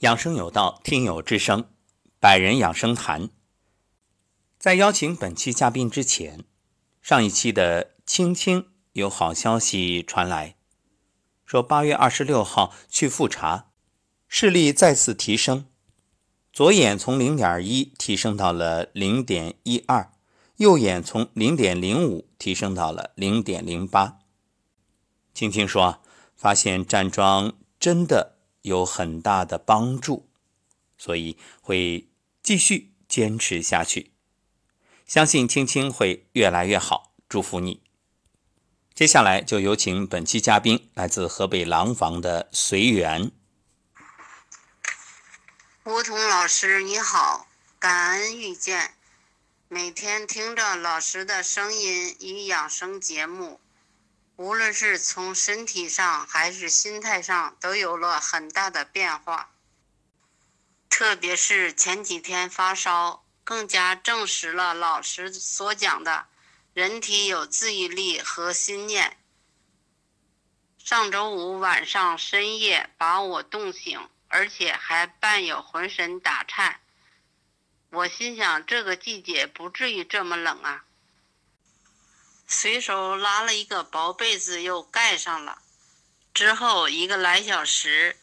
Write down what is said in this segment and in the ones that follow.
养生有道，听友之声，百人养生谈。在邀请本期嘉宾之前，上一期的青青有好消息传来，说八月二十六号去复查，视力再次提升，左眼从零点一提升到了零点一二，右眼从零点零五提升到了零点零八。青青说，发现站桩真的。有很大的帮助，所以会继续坚持下去。相信青青会越来越好，祝福你。接下来就有请本期嘉宾，来自河北廊坊的随缘。梧桐老师你好，感恩遇见，每天听着老师的声音与养生节目。无论是从身体上还是心态上，都有了很大的变化。特别是前几天发烧，更加证实了老师所讲的，人体有自愈力和心念。上周五晚上深夜把我冻醒，而且还伴有浑身打颤。我心想，这个季节不至于这么冷啊。随手拉了一个薄被子，又盖上了。之后一个来小时，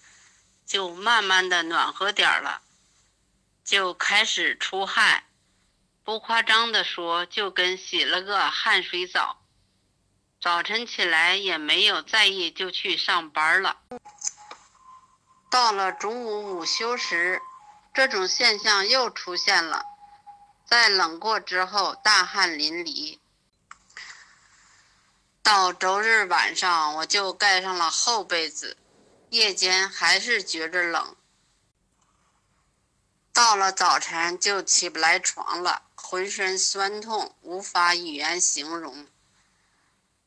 就慢慢的暖和点儿了，就开始出汗。不夸张的说，就跟洗了个汗水澡。早晨起来也没有在意，就去上班了。到了中午午休时，这种现象又出现了。在冷过之后，大汗淋漓。到周日晚上，我就盖上了厚被子，夜间还是觉着冷。到了早晨就起不来床了，浑身酸痛，无法语言形容。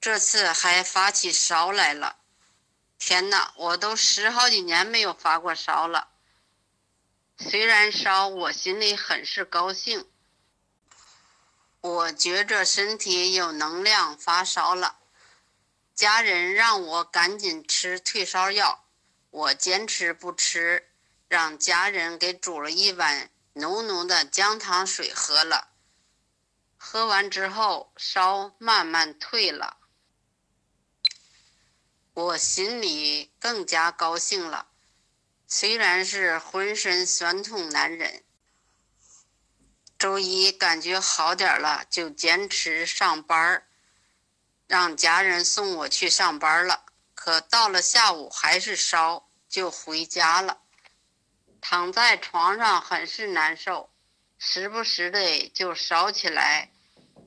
这次还发起烧来了，天哪！我都十好几年没有发过烧了。虽然烧，我心里很是高兴。我觉着身体有能量，发烧了。家人让我赶紧吃退烧药，我坚持不吃，让家人给煮了一碗浓浓的姜糖水喝了。喝完之后，烧慢慢退了，我心里更加高兴了。虽然是浑身酸痛难忍，周一感觉好点了，就坚持上班儿。让家人送我去上班了，可到了下午还是烧，就回家了。躺在床上很是难受，时不时的就烧起来。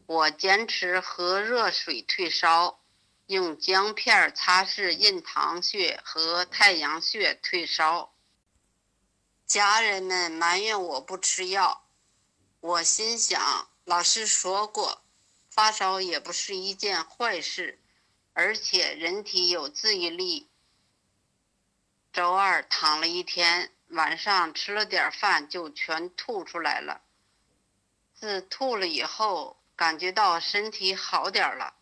我坚持喝热水退烧，用姜片擦拭印堂穴和太阳穴退烧。家人们埋怨我不吃药，我心想，老师说过。发烧也不是一件坏事，而且人体有自愈力。周二躺了一天，晚上吃了点饭就全吐出来了。自吐了以后，感觉到身体好点了。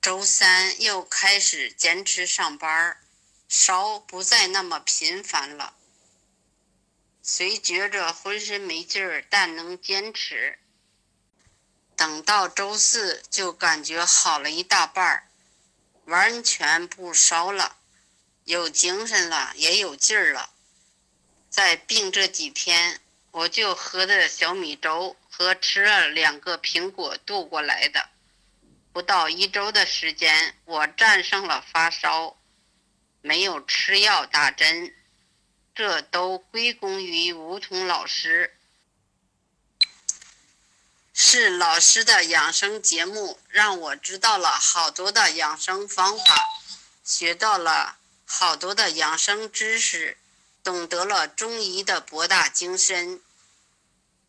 周三又开始坚持上班，烧不再那么频繁了。虽觉着浑身没劲儿，但能坚持。等到周四就感觉好了一大半儿，完全不烧了，有精神了，也有劲儿了。在病这几天，我就喝的小米粥和吃了两个苹果度过来的。不到一周的时间，我战胜了发烧，没有吃药打针，这都归功于梧桐老师。是老师的养生节目，让我知道了好多的养生方法，学到了好多的养生知识，懂得了中医的博大精深，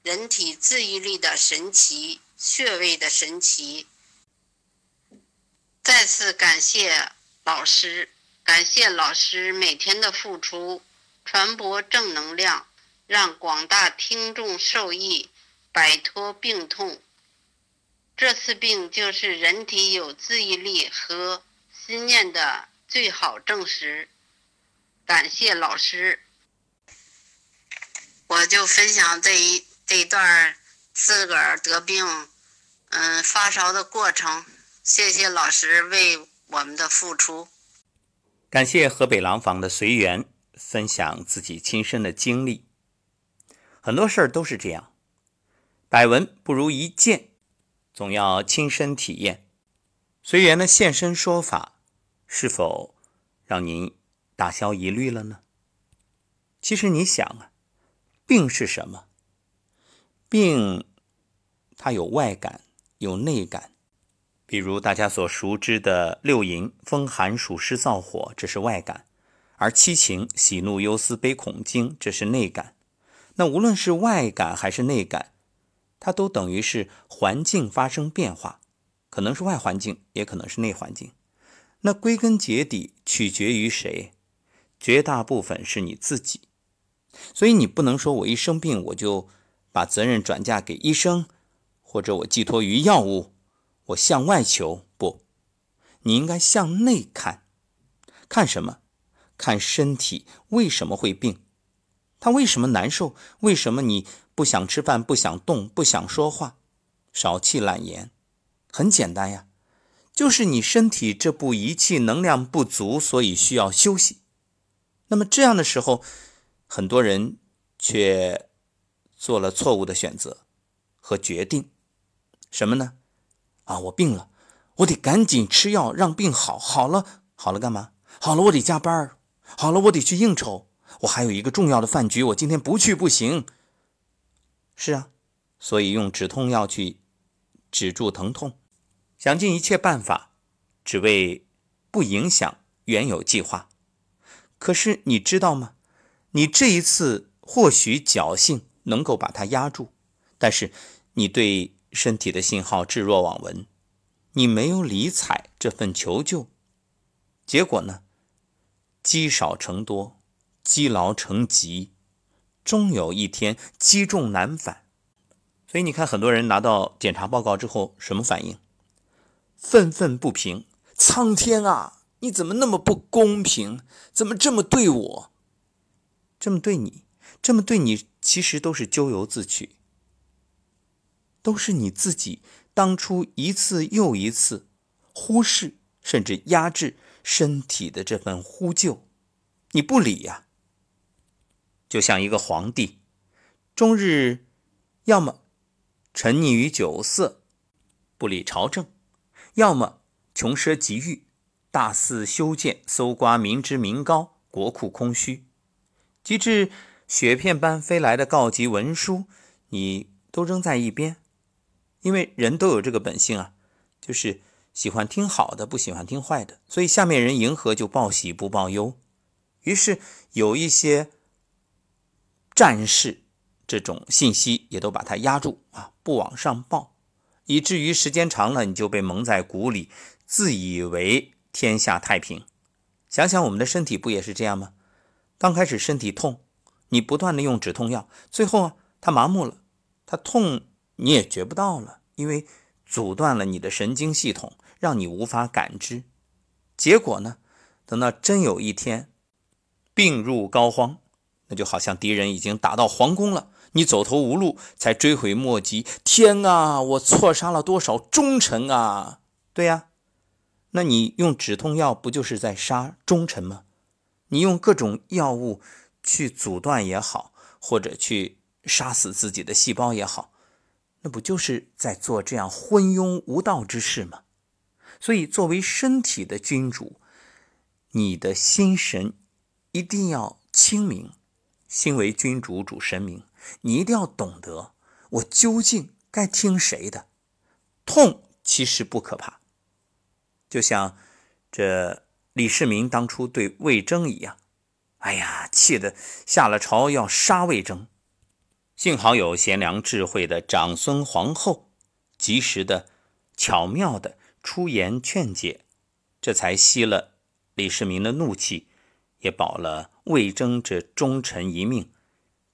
人体自愈力的神奇，穴位的神奇。再次感谢老师，感谢老师每天的付出，传播正能量，让广大听众受益。摆脱病痛，这次病就是人体有自愈力和心念的最好证实。感谢老师。我就分享这一这一段自个儿得病，嗯，发烧的过程。谢谢老师为我们的付出。感谢河北廊坊的随缘分享自己亲身的经历。很多事儿都是这样，百闻不如一见，总要亲身体验。随缘的现身说法，是否让您打消疑虑了呢？其实你想啊，病是什么？病，它有外感，有内感。比如大家所熟知的六淫：风、寒、暑、湿、燥、火，这是外感；而七情：喜怒忧思悲恐惊，这是内感。那无论是外感还是内感，它都等于是环境发生变化，可能是外环境，也可能是内环境。那归根结底取决于谁？绝大部分是你自己。所以你不能说我一生病我就把责任转嫁给医生，或者我寄托于药物。我向外求不，你应该向内看，看什么？看身体为什么会病？他为什么难受？为什么你不想吃饭、不想动、不想说话、少气懒言？很简单呀，就是你身体这部仪器能量不足，所以需要休息。那么这样的时候，很多人却做了错误的选择和决定，什么呢？啊，我病了，我得赶紧吃药让病好。好了，好了，干嘛？好了，我得加班好了，我得去应酬。我还有一个重要的饭局，我今天不去不行。是啊，所以用止痛药去止住疼痛，想尽一切办法，只为不影响原有计划。可是你知道吗？你这一次或许侥幸能够把它压住，但是你对。身体的信号置若罔闻，你没有理睬这份求救，结果呢？积少成多，积劳成疾，终有一天积重难返。所以你看，很多人拿到检查报告之后，什么反应？愤愤不平！苍天啊，你怎么那么不公平？怎么这么对我？这么对你，这么对你，其实都是咎由自取。都是你自己当初一次又一次忽视甚至压制身体的这份呼救，你不理呀。就像一个皇帝，终日要么沉溺于酒色，不理朝政；要么穷奢极欲，大肆修建，搜刮民脂民膏，国库空虚。及至雪片般飞来的告急文书，你都扔在一边。因为人都有这个本性啊，就是喜欢听好的，不喜欢听坏的，所以下面人迎合就报喜不报忧。于是有一些战士，这种信息也都把它压住啊，不往上报，以至于时间长了，你就被蒙在鼓里，自以为天下太平。想想我们的身体不也是这样吗？刚开始身体痛，你不断的用止痛药，最后啊，它麻木了，它痛。你也觉不到了，因为阻断了你的神经系统，让你无法感知。结果呢，等到真有一天病入膏肓，那就好像敌人已经打到皇宫了，你走投无路，才追悔莫及。天啊，我错杀了多少忠臣啊！对呀，那你用止痛药不就是在杀忠臣吗？你用各种药物去阻断也好，或者去杀死自己的细胞也好。那不就是在做这样昏庸无道之事吗？所以，作为身体的君主，你的心神一定要清明。心为君主，主神明。你一定要懂得，我究竟该听谁的？痛其实不可怕，就像这李世民当初对魏征一样。哎呀，气得下了朝要杀魏征。幸好有贤良智慧的长孙皇后，及时的、巧妙的出言劝解，这才息了李世民的怒气，也保了魏征这忠臣一命。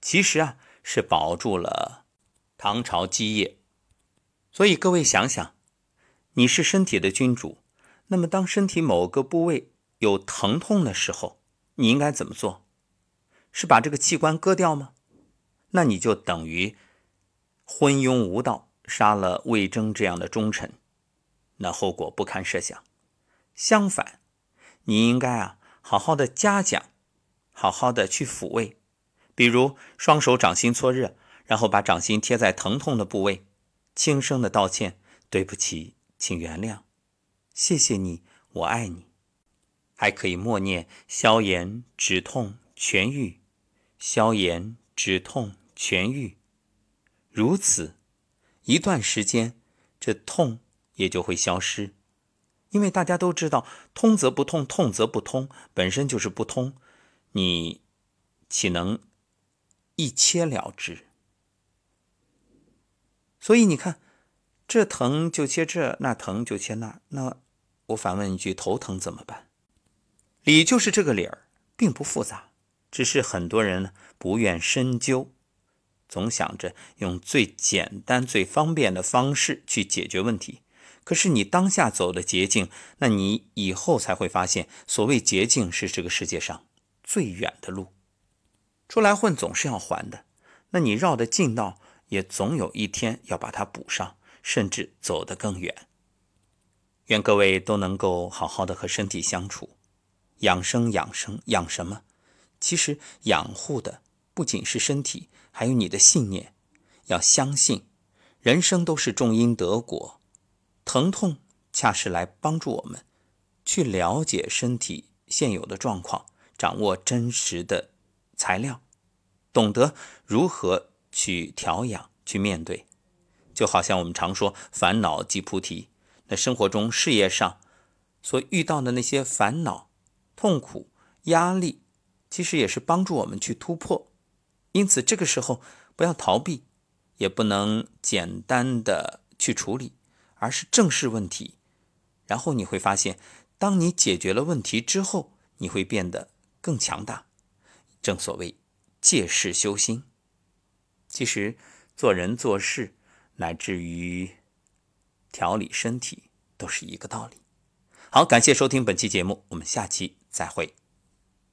其实啊，是保住了唐朝基业。所以各位想想，你是身体的君主，那么当身体某个部位有疼痛的时候，你应该怎么做？是把这个器官割掉吗？那你就等于昏庸无道，杀了魏征这样的忠臣，那后果不堪设想。相反，你应该啊，好好的嘉奖，好好的去抚慰，比如双手掌心搓热，然后把掌心贴在疼痛的部位，轻声的道歉：“对不起，请原谅，谢谢你，我爱你。”还可以默念“消炎止痛痊愈”，“消炎止痛痊愈”，如此一段时间，这痛也就会消失。因为大家都知道，通则不痛，痛则不通，本身就是不通，你岂能一切了之？所以你看，这疼就切这，那疼就切那。那我反问一句：头疼怎么办？理就是这个理儿，并不复杂，只是很多人不愿深究，总想着用最简单、最方便的方式去解决问题。可是你当下走的捷径，那你以后才会发现，所谓捷径是这个世界上最远的路。出来混总是要还的，那你绕的近道，也总有一天要把它补上，甚至走得更远。愿各位都能够好好的和身体相处，养生养生养什么？其实养护的不仅是身体，还有你的信念。要相信，人生都是种因得果。疼痛恰是来帮助我们去了解身体现有的状况，掌握真实的材料，懂得如何去调养、去面对。就好像我们常说“烦恼即菩提”，那生活中、事业上所遇到的那些烦恼、痛苦、压力，其实也是帮助我们去突破。因此，这个时候不要逃避，也不能简单的去处理。而是正视问题，然后你会发现，当你解决了问题之后，你会变得更强大。正所谓借势修心，其实做人做事，乃至于调理身体，都是一个道理。好，感谢收听本期节目，我们下期再会。